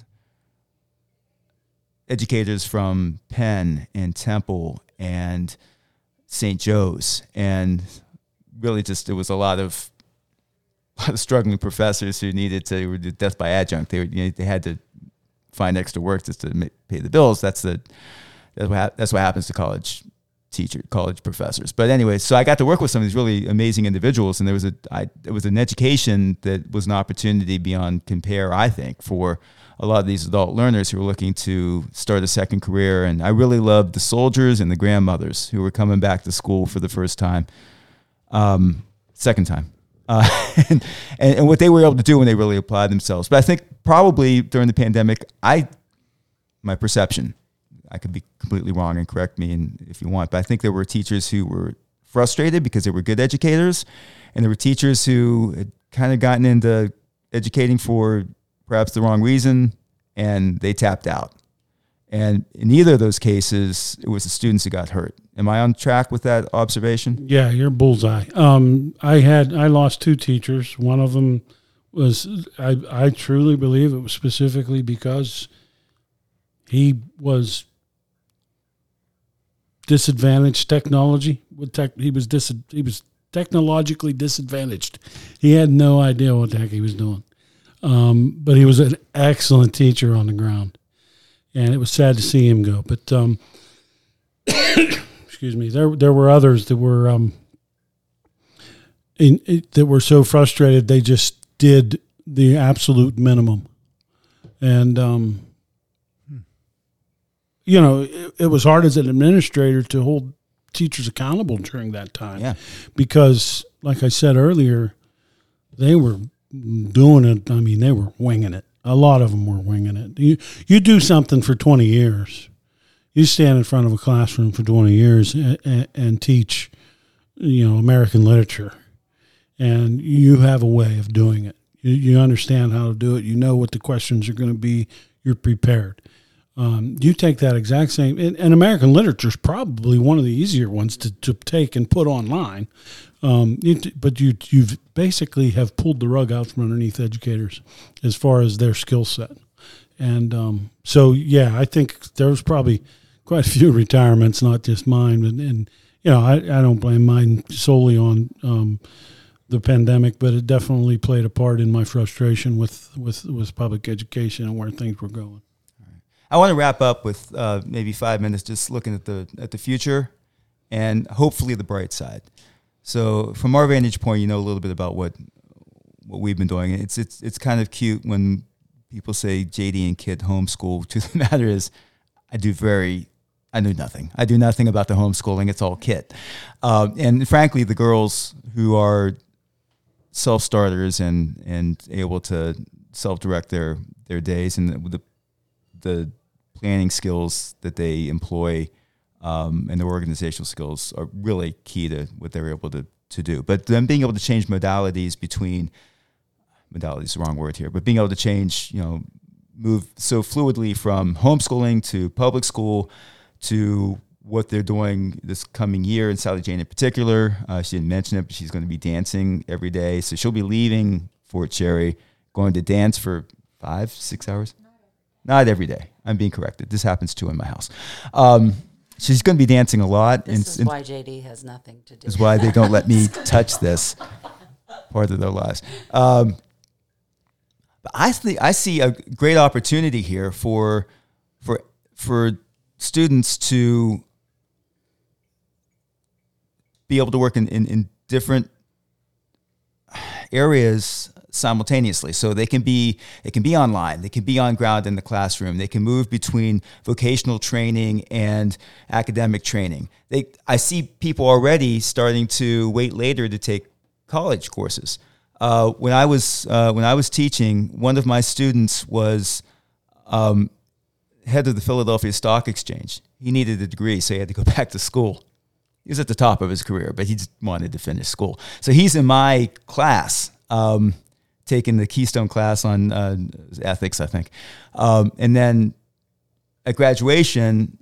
[SPEAKER 1] educators from Penn and Temple and St. Joe's, and really just it was a lot of, a lot of struggling professors who needed to were death by adjunct. They were, you know, they had to find extra work just to pay the bills. That's the that's what that's what happens to college teacher college professors. But anyway, so I got to work with some of these really amazing individuals, and there was a I, it was an education that was an opportunity beyond compare. I think for a lot of these adult learners who were looking to start a second career, and I really loved the soldiers and the grandmothers who were coming back to school for the first time, um, second time. Uh, and, and, and what they were able to do when they really applied themselves. But I think probably during the pandemic, I my perception. I could be completely wrong and correct me and if you want, but I think there were teachers who were frustrated because they were good educators, and there were teachers who had kind of gotten into educating for perhaps the wrong reason, and they tapped out. And in either of those cases, it was the students who got hurt. Am I on track with that observation?
[SPEAKER 4] Yeah, you're bullseye. Um, I had I lost two teachers. One of them was I I truly believe it was specifically because he was disadvantaged technology with tech. He was dis, he was technologically disadvantaged. He had no idea what the heck he was doing. Um, but he was an excellent teacher on the ground, and it was sad to see him go. But um, excuse me, there there were others that were um, in, that were so frustrated they just did the absolute minimum, and um, you know it, it was hard as an administrator to hold teachers accountable during that time,
[SPEAKER 1] Yeah.
[SPEAKER 4] because like I said earlier, they were doing it. I mean, they were winging it. A lot of them were winging it. You you do something for twenty years, you stand in front of a classroom for twenty years and, and, and teach, you know, American literature, and you have a way of doing it. You, you understand how to do it. You know what the questions are going to be. You're prepared. Um, you take that exact same, and, and American literature is probably one of the easier ones to, to take and put online. Um, you, t- but you you've basically have pulled the rug out from underneath educators as far as their skill set, and um, so yeah, I think there was probably quite a few retirements, not just mine, and, and you know I, I don't blame mine solely on um, the pandemic, but it definitely played a part in my frustration with with with public education and where things were going.
[SPEAKER 1] I want to wrap up with uh, maybe five minutes, just looking at the at the future, and hopefully the bright side. So, from our vantage point, you know a little bit about what what we've been doing. It's it's it's kind of cute when people say JD and Kit homeschool. Of the matter is, I do very. I knew nothing. I do nothing about the homeschooling. It's all Kit, um, and frankly, the girls who are self starters and and able to self direct their their days and the the planning skills that they employ um, and their organizational skills are really key to what they're able to, to do. But then being able to change modalities between modalities is the wrong word here, but being able to change, you know, move so fluidly from homeschooling to public school to what they're doing this coming year, and Sallee Jane in particular. Uh, she didn't mention it, but she's going to be dancing every day. So she'll be leaving Fort Cherry, going to dance for five, six hours. Not every day. I'm being corrected. This happens too in my house. Um, she's going to be dancing a lot.
[SPEAKER 6] This
[SPEAKER 1] and,
[SPEAKER 6] is why JD has nothing to do.
[SPEAKER 1] is why they don't let me touch this part of their lives. Um, but I think I see a great opportunity here for for for students to be able to work in, in, in different areas simultaneously. So they can be they can be online, they can be on ground in the classroom, they can move between vocational training and academic training. They I see people already starting to wait later to take college courses. Uh, when I was uh, when I was teaching, one of my students was um, head of the Philadelphia Stock Exchange. He needed a degree, so he had to go back to school. He was at the top of his career, but he wanted to finish school. So he's in my class, um, taking the Keystone class on uh, ethics, I think. Um, and then at graduation,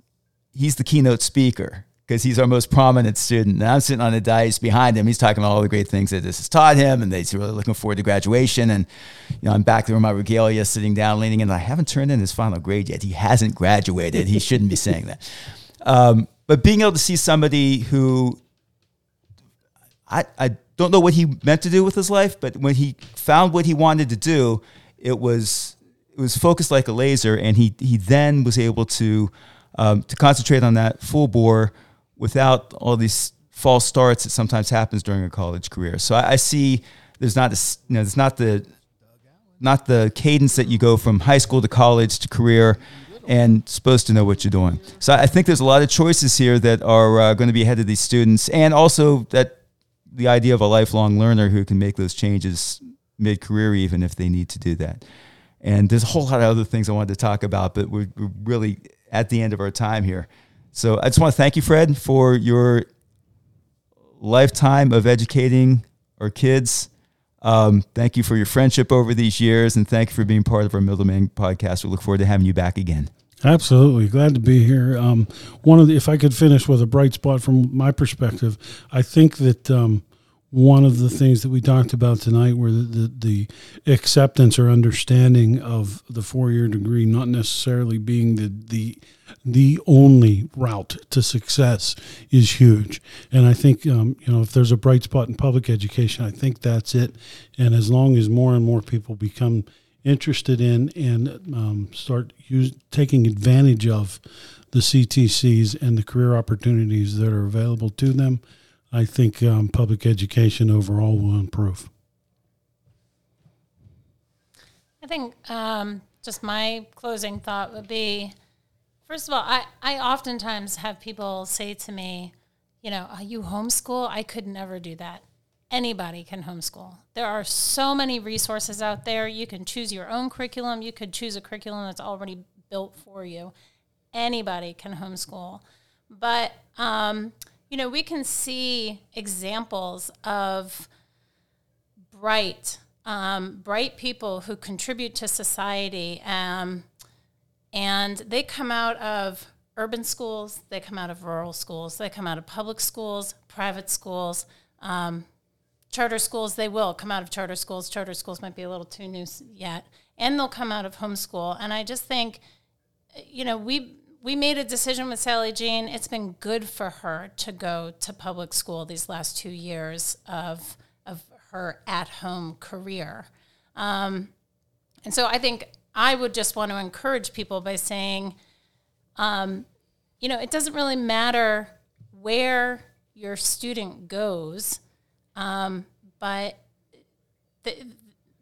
[SPEAKER 1] he's the keynote speaker because he's our most prominent student. And I'm sitting on the dais behind him. He's talking about all the great things that this has taught him, and he's really looking forward to graduation. And you know, I'm back there in my regalia, sitting down, leaning in. I haven't turned in his final grade yet. He hasn't graduated. He shouldn't be saying that. Um, but being able to see somebody who I, I don't know what he meant to do with his life, but when he found what he wanted to do, it was it was focused like a laser, and he he then was able to um, to concentrate on that full bore without all these false starts that sometimes happens during a college career. So I, I see there's not you know there's not the not the cadence that you go from high school to college to career and supposed to know what you're doing. So I think there's a lot of choices here that are uh, going to be ahead of these students, and also that the idea of a lifelong learner who can make those changes mid-career, even if they need to do that. And there's a whole lot of other things I wanted to talk about, but we're, we're really at the end of our time here. So I just want to thank you, Fred, for your lifetime of educating our kids. Um, thank you for your friendship over these years, and thank you for being part of our Middleman podcast. We look forward to having you back again.
[SPEAKER 4] Absolutely, glad to be here. Um, one of the, if I could finish with a bright spot from my perspective, I think that um, one of the things that we talked about tonight were the, the, the acceptance or understanding of the four year degree not necessarily being the the the only route to success is huge. And I think um, you know if there's a bright spot in public education, I think that's it. And as long as more and more people become interested in and um, start use, taking advantage of the CTCs and the career opportunities that are available to them, I think um, public education overall will improve.
[SPEAKER 3] I think um, just my closing thought would be first of all, I, I oftentimes have people say to me, you know, are you homeschool? I could never do that. Anybody can homeschool. There are so many resources out there. You can choose your own curriculum. You could choose a curriculum that's already built for you. Anybody can homeschool. But, um, you know, we can see examples of bright, um, bright people who contribute to society. Um, and they come out of urban schools, they come out of rural schools, they come out of public schools, private schools, um, charter schools. They will come out of charter schools. Charter schools might be a little too new yet, and they'll come out of homeschool. And I just think, you know, we we made a decision with Sally Jean. It's been good for her to go to public school these last two years of of her at home career. Um, and so I think I would just want to encourage people by saying, um, you know, it doesn't really matter where your student goes, um, but th-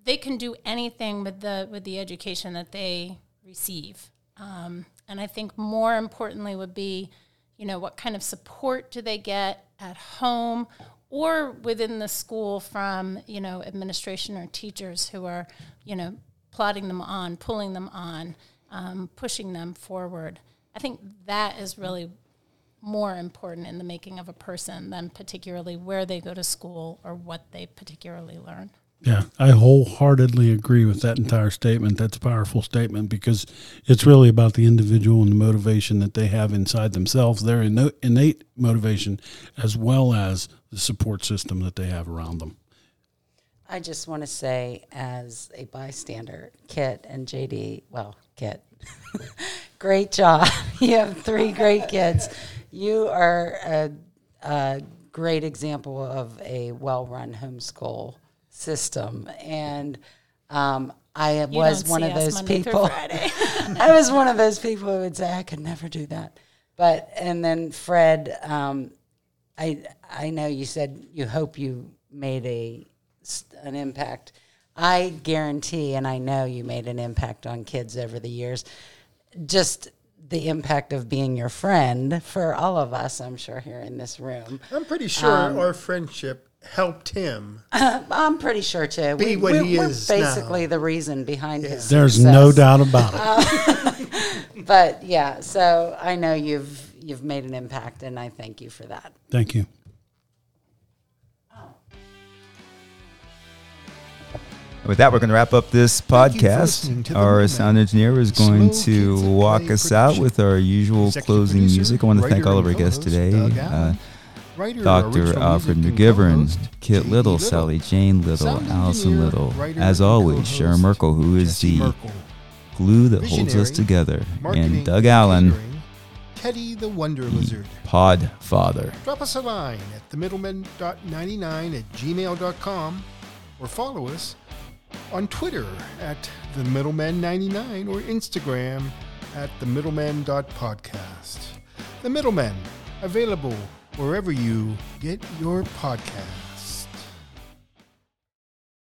[SPEAKER 3] they can do anything with the with the education that they receive. Um, and I think more importantly would be, you know, what kind of support do they get at home or within the school from, you know, administration or teachers who are, you know, plotting them on, pulling them on, um, pushing them forward. I think that is really more important in the making of a person than particularly where they go to school or what they particularly learn.
[SPEAKER 4] Yeah, I wholeheartedly agree with that entire statement. That's a powerful statement because it's really about the individual and the motivation that they have inside themselves, their innate motivation, as well as the support system that they have around them.
[SPEAKER 6] I just want to say, as a bystander, Kit and JD, well, Kit, great job. you have three great kids. You are a, a great example of a well run homeschool system. And um, I
[SPEAKER 3] You
[SPEAKER 6] was one of those
[SPEAKER 3] Monday
[SPEAKER 6] people. I was one of those people who would say I could never do that. But and then Fred, um, I I know you said you hope you made a an impact. I guarantee, and I know you made an impact on kids over the years. Just the impact of being your friend for all of us, I'm sure, here in this room.
[SPEAKER 2] I'm pretty sure
[SPEAKER 6] Um,
[SPEAKER 2] our friendship helped him.
[SPEAKER 6] I'm pretty sure too.
[SPEAKER 2] Be what
[SPEAKER 6] we're,
[SPEAKER 2] he
[SPEAKER 6] we're
[SPEAKER 2] is now.
[SPEAKER 6] basically the reason behind his.
[SPEAKER 4] There's no doubt about it.
[SPEAKER 6] But yeah, so I know you've you've made an impact, and I thank you for that.
[SPEAKER 4] Thank you.
[SPEAKER 1] With that, we're going to wrap up this
[SPEAKER 2] Thank you for
[SPEAKER 1] podcast.
[SPEAKER 2] listening to The
[SPEAKER 1] Our sound engineer is going to walk us out with our usual closing music. I want to thank all of our guests today. Uh, Dr. Alfred McGivern, Kit. Little, Sallee Jane Little, Allison Little. As always, Sharon Merkel, who is the glue that holds us together, and Doug Allen,
[SPEAKER 2] Teddy the Wonder Lizard.
[SPEAKER 1] Pod Father.
[SPEAKER 2] Drop us a line at themiddleman.99 at gmail.com or follow us on Twitter at the Middleman99 or Instagram at themiddleman.podcast. The Middleman, available wherever you get your podcast.